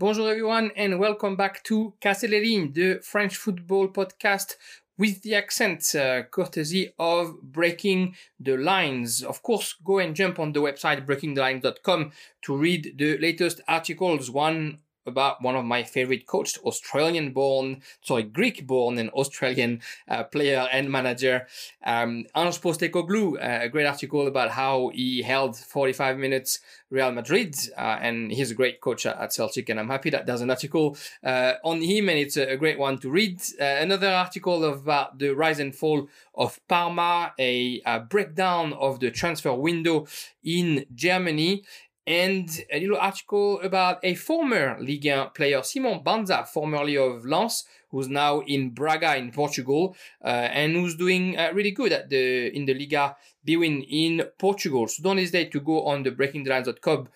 Bonjour everyone and welcome back to Casse the French football podcast with the accent, uh, courtesy of Breaking the Lines. Of course, go and jump on the website breakingthelines.com to read the latest articles. One about one of my favorite coached Australian born, sorry, Greek born and Australian uh, player and manager, um, Ange Postecoglou, uh, a great article about how he held 45 minutes Real Madrid, uh, and he's a great coach at, Celtic, and I'm happy that there's an article uh, on him, and it's a, a, great one to read. Uh, another article about the rise and fall of Parma, a, a breakdown of the transfer window in Germany, and a little article about a former Ligue 1 player, Simon Banza, formerly of Lens, who's now in Braga in Portugal, uh, and who's doing uh, really good at the in the Liga Bwin in Portugal. So don't hesitate to go on the breakingthelines.com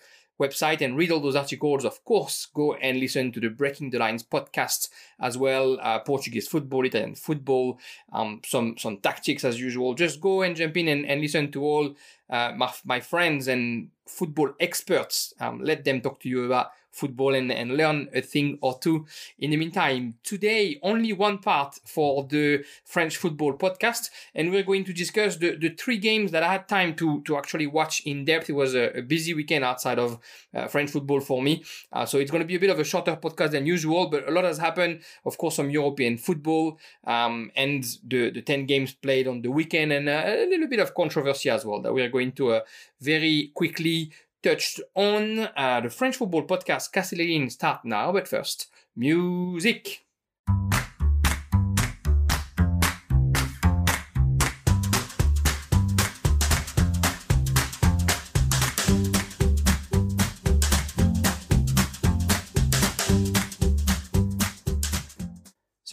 website and read all those articles. Of course, go and listen to the Breaking the Lines podcast as well. Uh, Portuguese football, Italian football, um, some some tactics as usual. Just go and jump in and, and listen to all uh, my, my friends and football experts. Um, let them talk to you about football and, and learn a thing or two. In the meantime, today, only one part for the French football podcast, and we're going to discuss the, the three games that I had time to, to actually watch in depth. It was a, a busy weekend outside of uh, French football for me. Uh, so it's going to be a bit of a shorter podcast than usual, but a lot has happened. Of course, some European football, um, and the, the 10 games played on the weekend, and uh, a little bit of controversy as well that we are going to uh, very quickly touched on. Uh, the French football podcast Castellin start now, but first, music.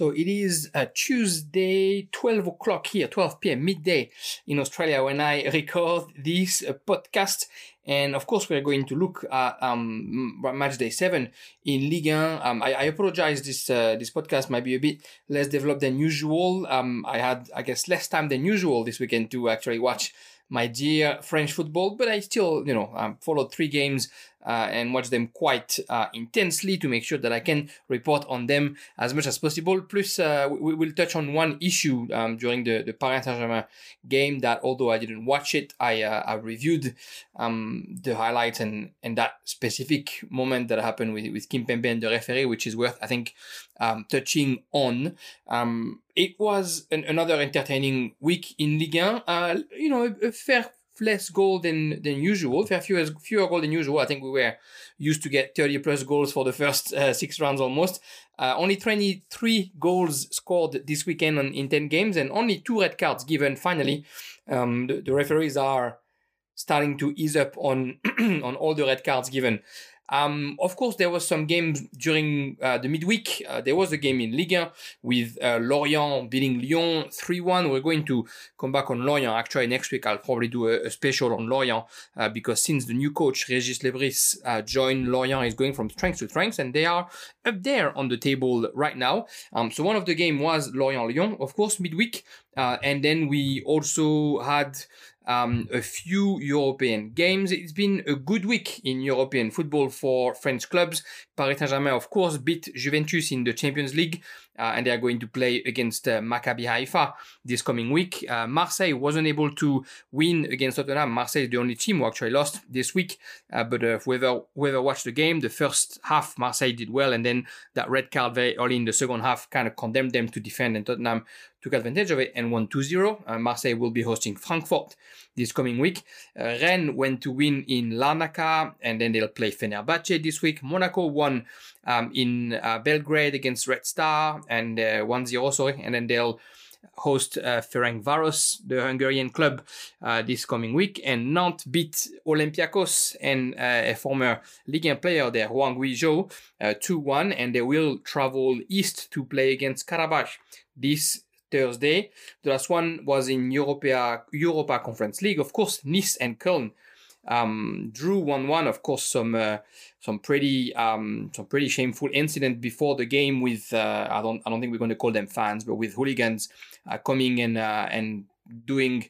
So it is a Tuesday, 12 o'clock here, 12 p.m. midday in Australia when I record this uh, podcast. And of course, we're going to look at um, match day seven in Ligue 1. Um, I, I, apologize. This uh, this podcast might be a bit less developed than usual. Um, I had, I guess, less time than usual this weekend to actually watch my dear French football, but I still, you know, um, followed three games uh, and watch them quite uh, intensely to make sure that I can report on them as much as possible. Plus, uh, we, will touch on one issue um, during the, the Paris Saint-Germain game that although I didn't watch it, I, uh, I reviewed um, the highlights and, and that specific moment that happened with, with Kimpembe and the referee, which is worth, I think, um, touching on. Um, it was an, another entertaining week in Ligue 1. Uh, you know, a, a fair less goal than than usual, fair fewer fewer goals than usual. I think we were used to get 30 plus goals for the first uh, six rounds almost. Uh, only 23 goals scored this weekend on, in 10 games, and only two red cards given. Finally, um, the, the referees are starting to ease up on on all the red cards given. Um, of course, there was some games during uh, the midweek. Uh, there was a game in Ligue 1 with uh, Lorient beating Lyon 3-1. We're going to come back on Lorient. Actually, next week I'll probably do a, a special on Lorient uh, because since the new coach Régis Le Bris uh, joined Lorient, is going from strength to strength, and they are up there on the table right now. Um, so one of the game was Lorient-Lyon, of course, midweek, uh, and then we also had um, a few European games. It's been a good week in European football for French clubs. Paris Saint-Germain, of course, beat Juventus in the Champions League, uh, and they are going to play against uh, Maccabi Haifa this coming week. Uh, Marseille wasn't able to win against Tottenham. Marseille is the only team who actually lost this week, uh, but uh, whoever, whoever watched the game, the first half Marseille did well, and then that red card very early in the second half kind of condemned them to defend, and Tottenham took advantage of it and won 2-0. Uh, Marseille will be hosting Frankfurt this coming week. Rennes went to win in Larnaca, and then they'll play Fenerbahce this week. Monaco won um, in uh, Belgrade against Red Star and uh, 1-0, sorry, and then they'll host uh, Ferencváros, the Hungarian club, uh, this coming week. And Nantes beat Olympiacos and uh, a former Ligue 1 player there, Juan Guijo, 2-1, uh, and they will travel east to play against Karabakh this Thursday. The last one was in Europa, Europa Conference League. Of course, Nice and Köln um, drew 1-1. Of course, some uh, some pretty um, some pretty shameful incident before the game with uh, I don't I don't think we're going to call them fans, but with hooligans uh, coming and uh, and doing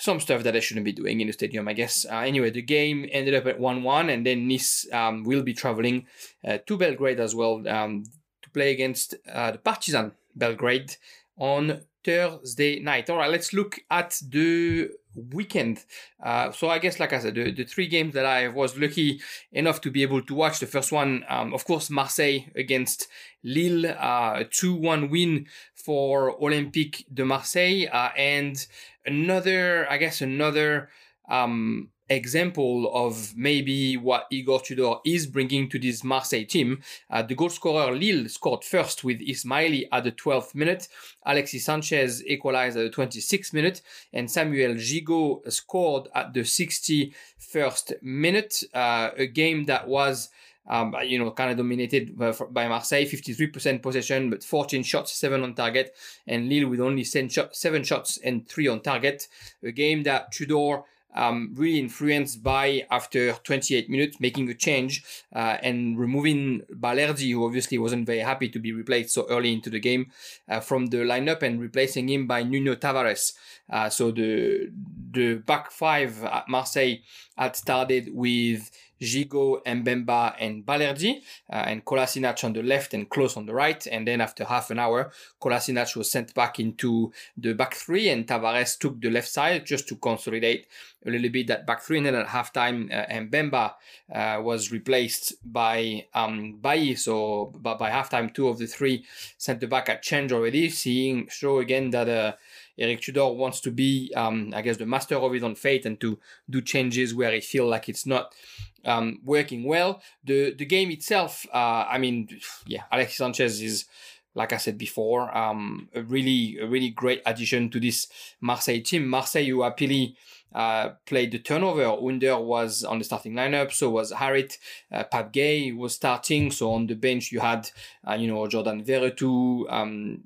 some stuff that I shouldn't be doing in the stadium, I guess. Uh, anyway, the game ended up at 1 1, and then Nice um, will be traveling uh, to Belgrade as well um, to play against uh, the Partizan Belgrade on Thursday night. All right, let's look at the weekend. Uh, so I guess, like I said, the, the three games that I was lucky enough to be able to watch. The first one, um, of course, Marseille against Lille, uh, a 2-1 win for Olympique de Marseille, uh, and another, I guess, another um, example of maybe what Igor Tudor is bringing to this Marseille team. Uh, the goal scorer Lille scored first with Ismaily at the 12th minute. Alexis Sanchez equalized at the 26th minute, and Samuel Gigot scored at the 61st minute. Uh, a game that was um, you know, kind of dominated by Marseille, 53% possession, but 14 shots, 7 on target, and Lille with only 7, 7 shots and 3 on target. A game that Tudor um, really influenced by after 28 minutes making a change uh, and removing Balerdi, who obviously wasn't very happy to be replaced so early into the game, uh, from the lineup and replacing him by Nuno Tavares. Uh, so the the back five at Marseille had started with Gigot, Mbemba, and Balerdi, uh, and Kolasinac on the left and Clauss on the right. And then after half an hour, Kolasinac was sent back into the back three, and Tavares took the left side just to consolidate a little bit that back three. And then at halftime, uh, Mbemba uh, was replaced by um, Bailly. So by, by halftime, two of the three centre back had changed already, seeing show again that. Uh, Eric Tudor wants to be, um, I guess, the master of his own fate and to do changes where he feel like it's not um, working well. The the game itself, uh, I mean, yeah, Alexis Sanchez is like I said before, um, a really a really great addition to this Marseille team. Marseille, who happily uh, played the turnover. Under was on the starting lineup, so was Harit. Uh, Pape Gueye was starting, so on the bench you had, uh, you know, Jordan Veretout, um,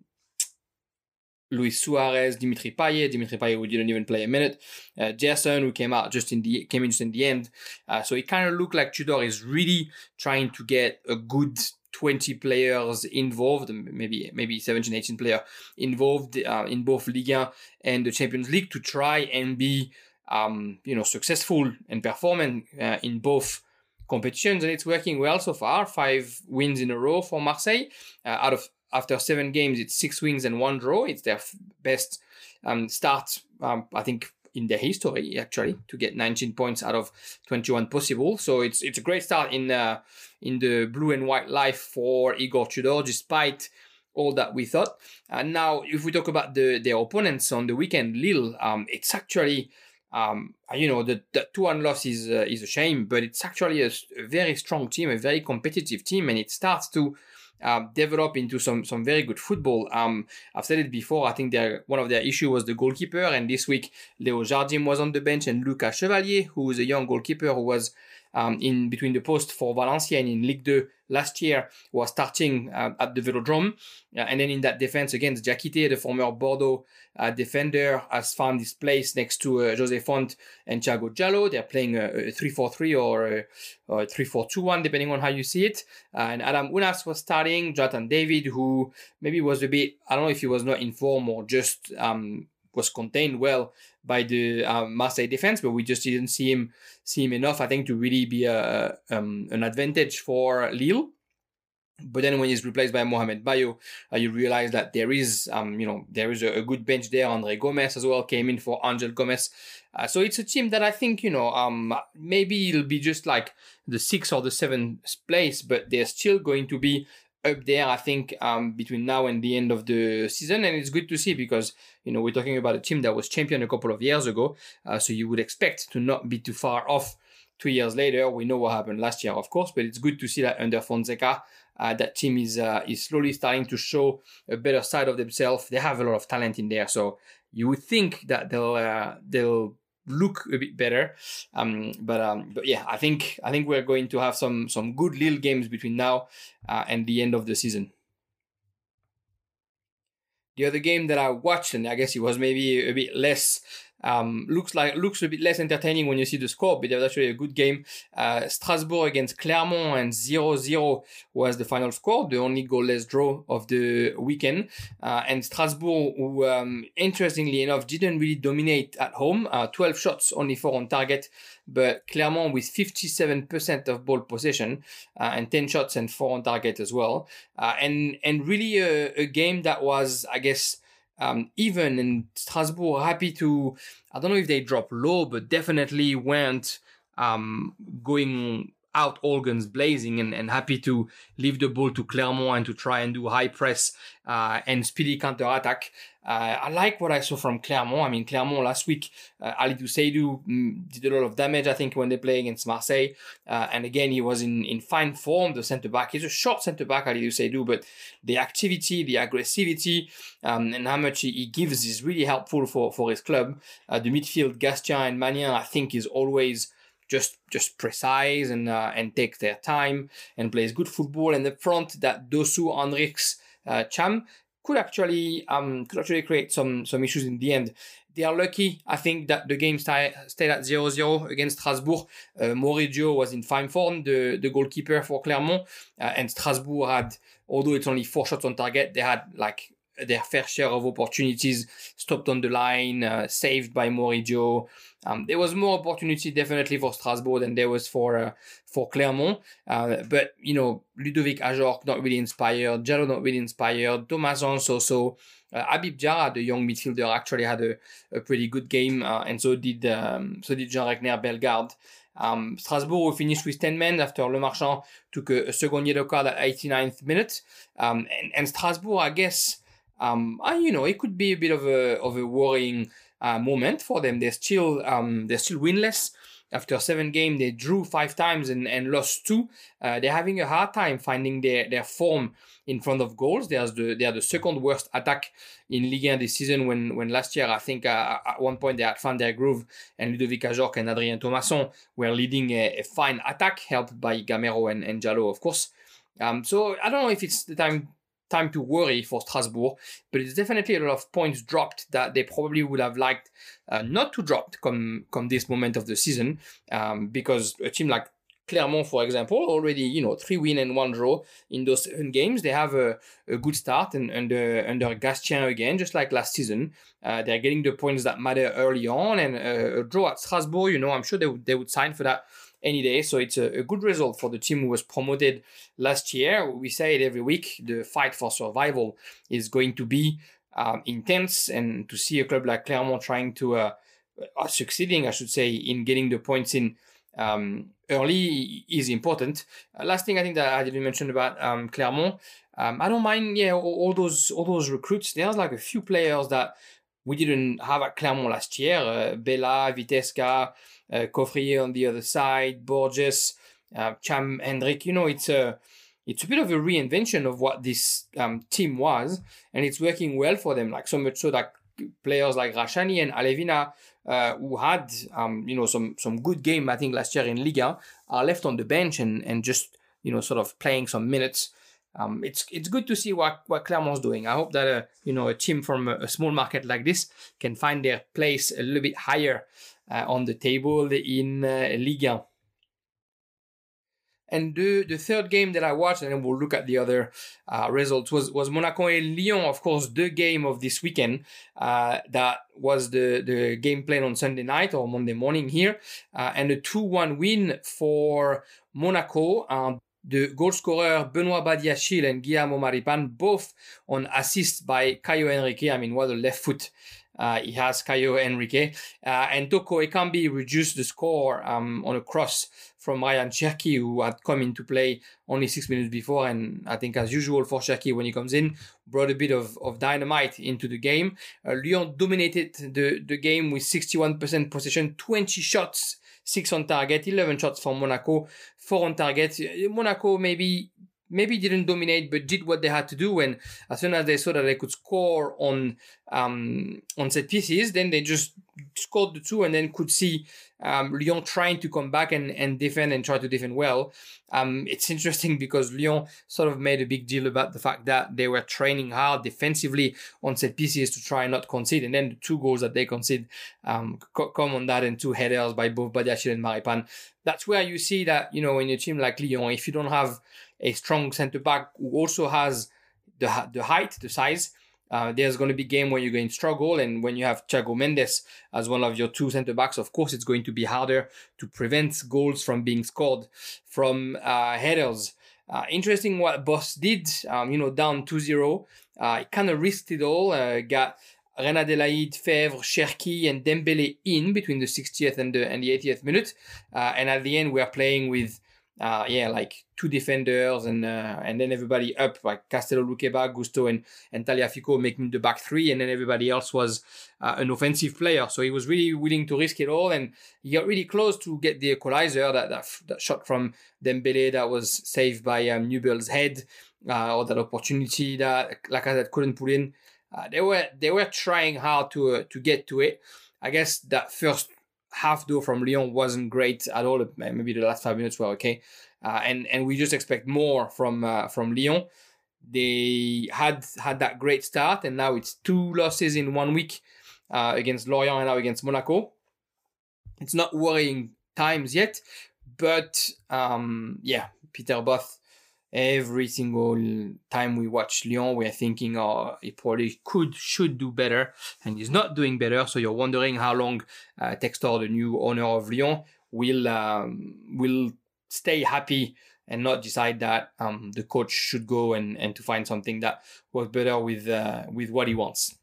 Luis Suarez, Dimitri Payet, Dimitri Payet who didn't even play a minute, uh, Gerson who came out just in the came in just in the end. Uh, so it kind of looked like Tudor is really trying to get a good 20 players involved, maybe maybe 17, 18 players involved uh, in both Liga and the Champions League to try and be um, you know successful and performing uh, in both competitions. And it's working well so far. Five wins in a row for marseille uh, out of after seven games, it's six wins and one draw. It's their best um, start, um, I think, in their history actually to get 19 points out of 21 possible. So it's it's a great start in uh, in the blue and white life for Igor Tudor, despite all that we thought. And now, if we talk about the their opponents on the weekend, Lille, um, it's actually. Um, you know the, the two one loss is uh, is a shame, but it's actually a, a very strong team, a very competitive team, and it starts to um, develop into some some very good football. Um, I've said it before. I think their one of their issue was the goalkeeper, and this week Leo Jardim was on the bench, and Lucas Chevalier, who is a young goalkeeper who was um, in between the post for Valenciennes and in Ligue 2 last year was starting uh, at the Velodrome. Uh, and then in that defense against Diakité, the former Bordeaux uh, defender, has found his place next to uh, Jose Fonte and Thiago Djalo. They're playing a, 3-4-3 or a, a 3-4-2-1, depending on how you see it. Uh, and Adam Ounas was starting. Jonathan David, who maybe was a bit, I don't know if he was not in form or just um, was contained well by the um, Marseille defense, but we just didn't see him see him enough. I think to really be a um, an advantage for Lille. But then when he's replaced by Mohamed Bayo, uh, you realize that there is, um, you know, there is a, a, good bench there. Andre Gomes as well came in for Angel Gomes. Uh, so it's a team that I think, you know, um, maybe it'll be just like the sixth or the seventh place, but they're still going to be up there, I think, um, between now and the end of the season. And it's good to see because, you know, we're talking about a team that was champion a couple of years ago. Uh, so you would expect to not be too far off two years later. We know what happened last year, of course, but it's good to see that under Fonseca, uh, that team is uh, is slowly starting to show a better side of themselves. They have a lot of talent in there. So you would think that they'll uh, they'll look a bit better. Um, but um, but yeah, I think I think we're going to have some some good little games between now uh, and the end of the season. The other game that I watched, and I guess it was maybe a bit less Um, looks like looks a bit less entertaining when you see the score, but it was actually a good game. Uh, Strasbourg against Clermont and 0-0 was the final score, the only goalless draw of the weekend. Uh, and Strasbourg, who um, interestingly enough didn't really dominate at home, uh, 12 shots, only four on target, but Clermont with 57% of ball possession uh, and 10 shots and four on target as well. Uh, and and really a, a game that was, I guess um, even in Strasbourg, happy to, I don't know if they drop low, but definitely weren't um, going out guns blazing and, and happy to leave the ball to Clermont and to try and do high press uh, and speedy counter attack. Uh, I like what I saw from Clermont. I mean, Clermont last week, uh, Alidu Seidu mm, did a lot of damage, I think, when they play against Marseille. Uh, and again, he was in, in fine form, the centre back. He's a short centre back, Alidu Seidu, but the activity, the aggressivity, um, and how much he, he, gives is really helpful for, for his club. Uh, the midfield, Gastien and Magnin, I think, is always just just precise and uh, and take their time and plays good football. And the front that Dossou, Henrichs, uh, Cham could actually um could actually create some some issues in the end. They are lucky, I think, that the game stayed at 0-0 against Strasbourg. Uh, was in fine form, the, the goalkeeper for Clermont, uh, and Strasbourg had, although it's only four shots on target, they had like their fair share of opportunities stopped on the line, uh, saved by Mory Diaw. Um, there was more opportunity definitely for Strasbourg than there was for uh, for Clermont. Uh, but you know, Ludovic Ajorque not really inspired, Diallo not really inspired, Thomas also. So uh, Habib Diarra, the young midfielder, actually had a, a pretty good game, uh, and so did um, so did Jean-Ricner Bellegarde. Um, Strasbourg finished with 10 men after Le Marchand took a, a second yellow card at 89th minute. Um, and, and Strasbourg, I guess, um, I, you know, it could be a bit of a of a worrying uh, moment for them. They're still um, they're still winless. After seven games, they drew five times and, and lost two. Uh, they're having a hard time finding their, their form in front of goals. There's the, they are the second worst attack in Ligue 1 this season when, when last year, I think uh, at one point they had found their groove and Ludovic Ajorque and Adrien Thomasson were leading a, a fine attack helped by Gameiro and, and Diallo, of course. Um, so I don't know if it's the time time to worry for Strasbourg, but it's definitely a lot of points dropped that they probably would have liked uh, not to drop come come this moment of the season, um, because a team like Clermont, for example, already you know three win and one draw in those games. They have a, a good start and under under Gastien again, just like last season. Uh, they're getting the points that matter early on, and uh, a draw at Strasbourg. You know, I'm sure they would they would sign for that any day. So it's a, a, good result for the team who was promoted last year. We say it every week. The fight for survival is going to be um, intense, and to see a club like Clermont trying to uh, uh, succeeding, I should say, in getting the points in um, early is important. Uh, last thing I think that I didn't mention about um, Clermont, um, I don't mind. Yeah, all, all, those all those recruits. There's like a few players that we didn't have at Clermont last year. Uh, Bella, Vitesca, uh, Caufriez on the other side, Borges, uh, Cham Hendrik. You know, it's a it's a bit of a reinvention of what this um, team was, and it's working well for them. Like so much so that players like Rashani and Allevinah, uh, who had um, you know some some good game I think last year in Liga, are left on the bench and and just you know sort of playing some minutes. Um, it's it's good to see what what Clermont's doing. I hope that uh, you know a team from a, a, small market like this can find their place a little bit higher uh, on the table in uh, Ligue 1. And the, the third game that I watched, and then we'll look at the other uh, results, was, was Monaco and Lyon, of course, the game of this weekend. Uh, that was the, the game played on Sunday night or Monday morning here. Uh, and a 2 1 win for Monaco. Um, the goal scorer Benoit Badiashile and Guillermo Maripan, both on assist by Caio Henrique. I mean, what a left foot uh, he has Caio Henrique. Uh, and Toko Ekambi reduced the score um, on a cross from Ryan Cherki, who had come into play only six minutes before. And I think, as usual for Cherki, when he comes in, brought a bit of, of dynamite into the game. Uh, Lyon dominated the, the game with 61% possession, 20 shots, six on target, 11 shots for Monaco, four on target. Monaco maybe maybe didn't dominate, but did what they had to do. And as soon as they saw that they could score on um, on set pieces, then they just scored the two, and then could see um, Lyon trying to come back and, and defend and try to defend well. Um, it's interesting because Lyon sort of made a big deal about the fact that they were training hard defensively on set pieces to try and not concede, and then the two goals that they concede um, come on that, and two headers by both Badiashile and Maripan. That's where you see that you know in a team like Lyon, if you don't have a strong centre back who also has the the height, the size. Uh, there's going to be game where you're going to struggle, and when you have Thiago Mendes as one of your two centre backs, of course it's going to be harder to prevent goals from being scored from uh, headers. Uh, interesting what Bosz did, um, you know, down 2-0. Uh, he kind of risked it all, uh, got Reine Adelaide, Faivre, Cherki, and Dembele in between the 60th and the, and the 80th minute. Uh, and at the end, we are playing with uh, yeah, like two defenders and uh, and then everybody up like Castello Lukeba, Gusto and, and Tagliafico making the back three and then everybody else was uh, an offensive player. So he was really willing to risk it all and he got really close to get the equalizer that that, that shot from Dembele that was saved by um, Nubel's head uh, or that opportunity that like I said couldn't put in. Uh, they were they were trying hard to uh, to get to it. I guess that first half though from Lyon wasn't great at all. Maybe the last five minutes were okay, uh, and and we just expect more from uh, from Lyon. They had had that great start, and now it's two losses in one week uh, against Lorient and now against Monaco. It's not worrying times yet, but um, yeah, Peter Bosz every single time we watch Lyon, we're thinking, oh, he probably could, should do better, and he's not doing better. So you're wondering how long uh, Textor, the new owner of Lyon, will um, will stay happy and not decide that um, the coach should go and, and to find something that works better with uh, with what he wants.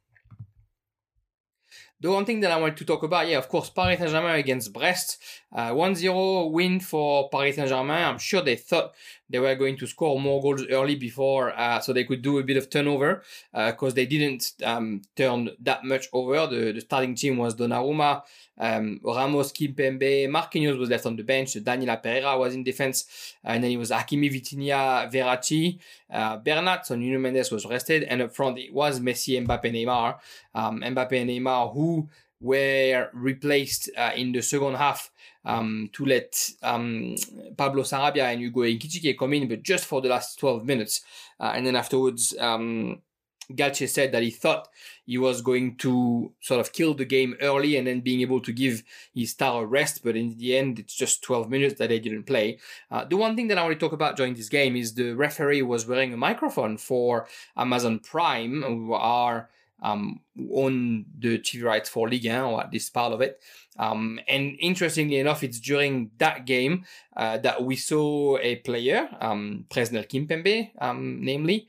The one thing that I wanted to talk about, yeah, of course, Paris Saint-Germain against Brest. Uh, 1-0 win for Paris Saint-Germain. I'm sure they thought they were going to score more goals early before, uh, so they could do a bit of turnover, because uh, they didn't um, turn that much over. The, the starting team was Donnarumma, um, Ramos, Kimpembe, Marquinhos was left on the bench, Danilo Pereira was in defense, and then it was Hakimi, Vitinha, Verratti, uh, Bernat, so Nuno Mendes was rested, and up front it was Messi, Mbappe, Neymar. Um, Mbappe and Neymar, who were replaced uh, in the second half um, to let um, Pablo Sarabia and Hugo Ekitike come in, but just for the last 12 minutes. Uh, and then afterwards, um, Galtier said that he thought he was going to sort of kill the game early and then being able to give his star a rest, but in the end, it's just 12 minutes that they didn't play. Uh, the one thing that I want to talk about during this game is the referee was wearing a microphone for Amazon Prime, who are um, own the TV rights for Ligue 1 or at least part of it. Um, and interestingly enough, it's during that game uh, that we saw a player, um, Presnel Kimpembe, um, namely,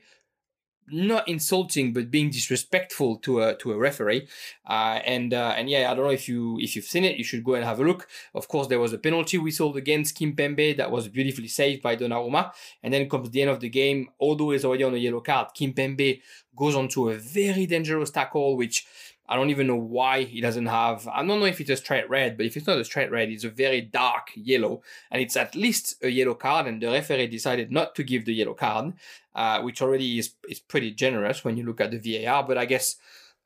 not insulting but being disrespectful to a to a referee. Uh, and uh, and yeah I don't know if you if you've seen it you should go and have a look. Of course there was a penalty we whistled against Kimpembe that was beautifully saved by Donnarumma. And then comes the end of the game although he's already on a yellow card. Kimpembe goes on to a very dangerous tackle which I don't even know why he doesn't have. I don't know if it's a straight red, but if it's not a straight red, it's a very dark yellow, and it's at least a yellow card. And the referee decided not to give the yellow card, uh, which already is is pretty generous when you look at the VAR. But I guess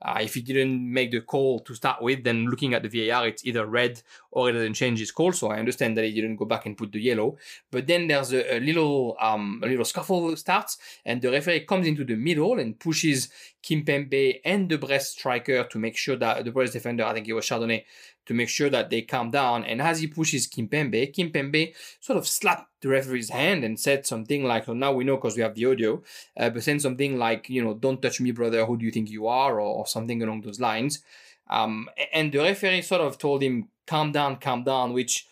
uh, if he didn't make the call to start with, then looking at the VAR, it's either red or it doesn't change his call. So I understand that he didn't go back and put the yellow. But then there's a, a little um, a little scuffle starts, and the referee comes into the middle and pushes Kimpembe and the Brest striker to make sure that the Brest defender, I think it was Chardonnet, to make sure that they calm down. And as he pushes Kimpembe, Kimpembe sort of slapped the referee's hand and said something like, now we know because we have the audio, uh, but saying something like, you know, don't touch me, brother, who do you think you are? Or, or something along those lines. Um, and the referee sort of told him, calm down, calm down, which,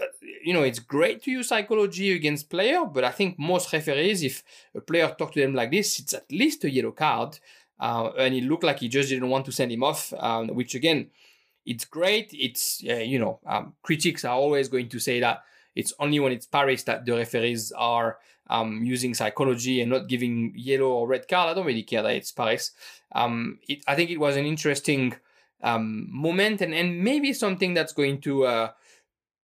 uh, you know, it's great to use psychology against player, but I think most referees, if a player talk to them like this, it's at least a yellow card. Uh, and it looked like he just didn't want to send him off, um, which again, it's great. It's uh, you know um, critics are always going to say that it's only when it's Paris that the referees are um, using psychology and not giving yellow or red card. I don't really care that it's Paris. Um, it, I think it was an interesting um, moment and, and maybe something that's going to uh,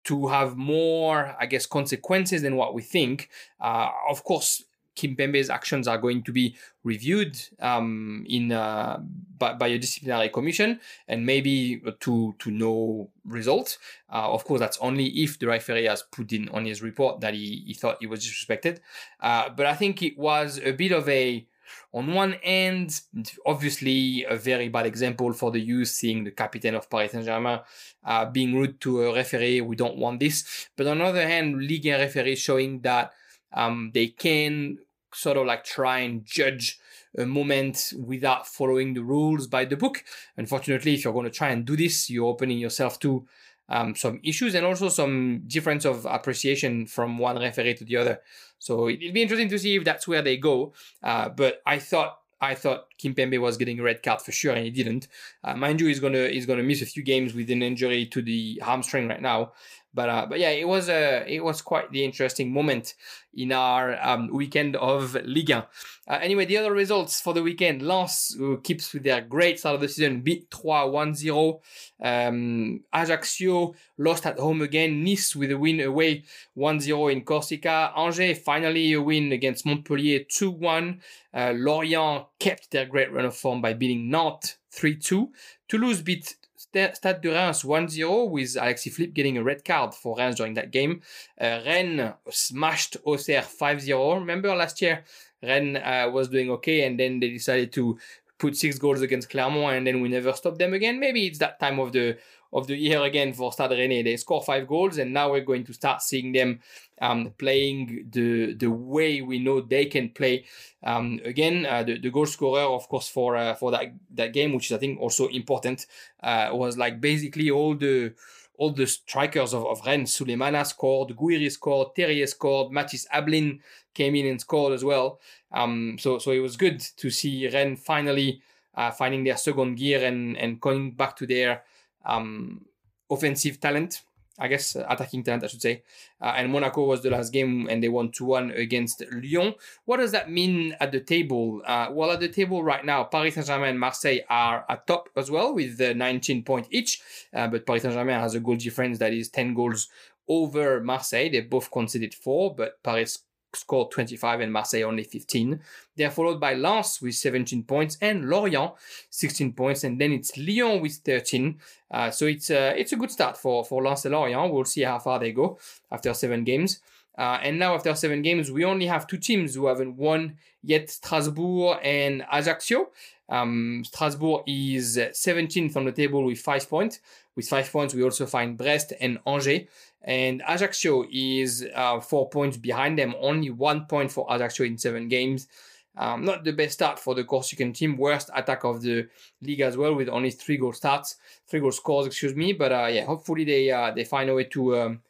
to have more, I guess, consequences than what we think. Uh, of course, Kimpembe's actions are going to be reviewed um, in uh, by, by, a disciplinary commission and maybe to to no result. Uh, of course, that's only if the referee has put in on his report that he, he thought he was disrespected. Uh, but I think it was a bit of a on one hand, obviously a very bad example for the youth, seeing the captain of Paris Saint-Germain uh, being rude to a referee. We don't want this. But on the other hand, Ligue 1 referee showing that um, they can sort of like try and judge a moment without following the rules by the book. Unfortunately, if you're going to try and do this, you're opening yourself to um, some issues and also some difference of appreciation from one referee to the other. So it'll be interesting to see if that's where they go. Uh, but I thought I thought Kimpembe was getting a red card for sure, and he didn't. Uh, mind you, he's gonna he's gonna miss a few games with an injury to the hamstring right now. But uh, but yeah, it was a it was quite the interesting moment in our um, weekend of Liga. Uh, anyway, the other results for the weekend: Lens who keeps with their great start of the season, beat 3-1-0. Um, Ajaccio lost at home again. Nice with a win away 1-0 in Corsica. Angers finally a win against Montpellier 2-1. Uh, Lorient kept their great run of form by beating Nantes 3-2. Toulouse beat Stade de Reims 1-0 with Alexis Flip getting a red card for Reims during that game. Uh, Rennes smashed Auxerre 5-0. Remember last year, Rennes uh, was doing okay and then they decided to put six goals against Clermont and then we never stopped them again. Maybe it's that time of the of the year again for Stade Rennais. They score five goals, and now we're going to start seeing them um, playing the the way we know they can play. Um, again, uh, the, the goal scorer, of course, for uh, for that that game, which is I think also important, uh, was like basically all the all the strikers of, of Rennes. Sulemana scored, Gouiri scored, Terrier scored, Matthis Abline came in and scored as well. Um, so so it was good to see Rennes finally uh, finding their second gear and and coming back to their um, offensive talent, I guess, uh, attacking talent, I should say. Uh, and Monaco was the last game and they won 2 1 against Lyon. What does that mean at the table? Uh, well, at the table right now, Paris Saint Germain and Marseille are at top as well with 19 points each. Uh, but Paris Saint Germain has a goal difference that is 10 goals over Marseille. They both conceded four, but Paris scored 25 and Marseille only 15. They are followed by Lens with 17 points and Lorient 16 points, and then it's Lyon with 13. Uh, so it's uh, it's a good start for, for Lens and Lorient. We'll see how far they go after seven games. Uh, and now after seven games, we only have two teams who haven't won yet, Strasbourg and Ajaccio. Um, Strasbourg is 17th on the table with five points. With five points, we also find Brest and Angers. And Ajaccio is uh, four points behind them, only one point for Ajaccio in seven games. Um, not the best start for the Corsican team. Worst attack of the league as well, with only three goal starts, three goal scores, excuse me. But uh, yeah, hopefully they uh, they find a way to um,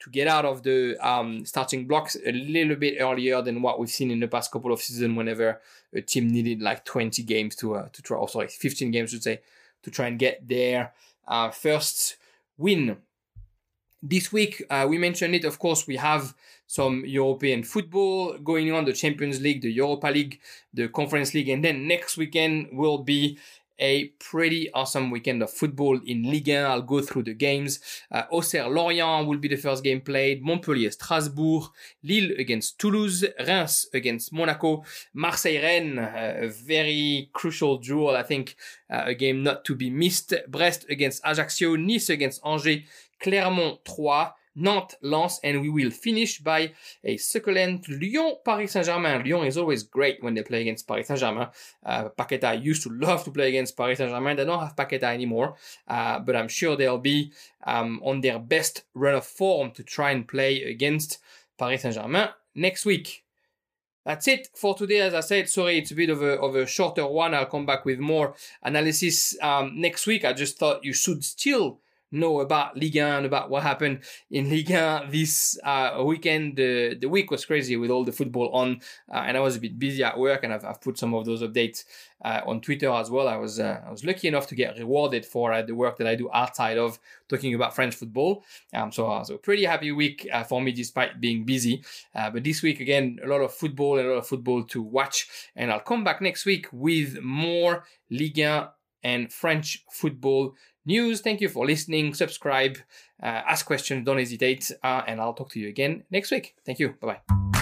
to get out of the um, starting blocks a little bit earlier than what we've seen in the past couple of seasons. Whenever a team needed like 20 games to uh, to try, oh sorry, 15 games to say, to try and get their uh, first win this week, uh, we mentioned it, of course, we have some European football going on, the Champions League, the Europa League, the Conference League, and then next weekend will be a pretty awesome weekend of football in Ligue 1. I'll go through the games. Uh, Auxerre Lorient will be the first game played. Montpellier Strasbourg. Lille against Toulouse. Reims against Monaco. Marseille Rennes, uh, a very crucial duel, I think. Uh, a game not to be missed. Brest against Ajaccio. Nice against Angers. Clermont 3, Nantes, Lens, and we will finish by a succulent Lyon Paris Saint Germain. Lyon is always great when they play against Paris Saint Germain. Uh, Paqueta used to love to play against Paris Saint Germain. They don't have Paqueta anymore, uh, but I'm sure they'll be um, on their best run of form to try and play against Paris Saint Germain next week. That's it for today. As I said, sorry, it's a bit of a, of a shorter one. I'll come back with more analysis um, next week. I just thought you should still know about Ligue 1, and about what happened in Ligue 1 this uh, weekend. The, the week was crazy with all the football on, uh, and I was a bit busy at work, and I've, I've put some of those updates uh, on Twitter as well. I was uh, I was lucky enough to get rewarded for uh, the work that I do outside of talking about French football. Um, so uh, so pretty happy week for me despite being busy. but this week again, a lot of football, a lot of football to watch, and I'll come back next week with more Ligue 1 and French football news. Thank you for listening. Subscribe, uh, ask questions, don't hesitate. Uh, and I'll talk to you again next week. Thank you. Bye bye.